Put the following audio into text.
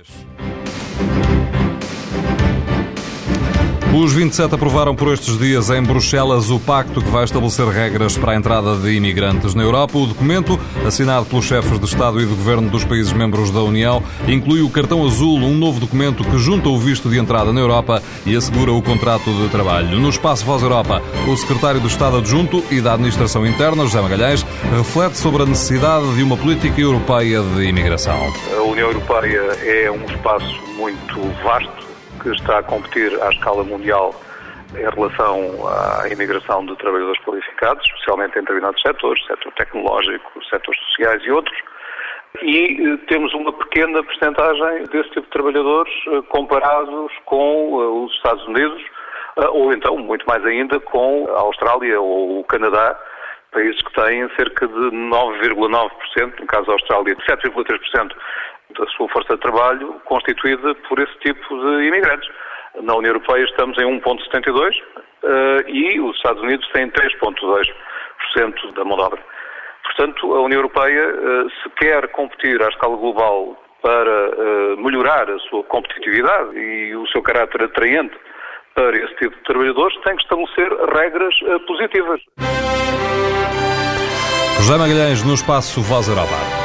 English. Os 27 aprovaram por estes dias em Bruxelas o pacto que vai estabelecer regras para a entrada de imigrantes na Europa. O documento, assinado pelos chefes de Estado e de Governo dos países membros da União, inclui o cartão azul, um novo documento que junta o visto de entrada na Europa e assegura o contrato de trabalho. No espaço Voz Europa, o secretário do Estado adjunto e da Administração Interna, José Magalhães, reflete sobre a necessidade de uma política europeia de imigração. A União Europeia é um espaço muito vasto que está a competir à escala mundial em relação à imigração de trabalhadores qualificados, especialmente em determinados setores, setor tecnológico, setores sociais e outros. E eh, temos uma pequena percentagem desse tipo de trabalhadores eh, comparados com eh, os Estados Unidos, ou então, muito mais ainda, com a Austrália ou o Canadá, países que têm cerca de 9,9%, no caso da Austrália, de 7,3% da sua força de trabalho constituída por esse tipo de imigrantes. Na União Europeia estamos em 1,72% uh, e os Estados Unidos têm 3,2% da mão de obra. Portanto, a União Europeia, uh, se quer competir à escala global para uh, melhorar a sua competitividade e o seu caráter atraente para esse tipo de trabalhadores, tem que estabelecer regras positivas. José Magalhães, no espaço Voz Europa.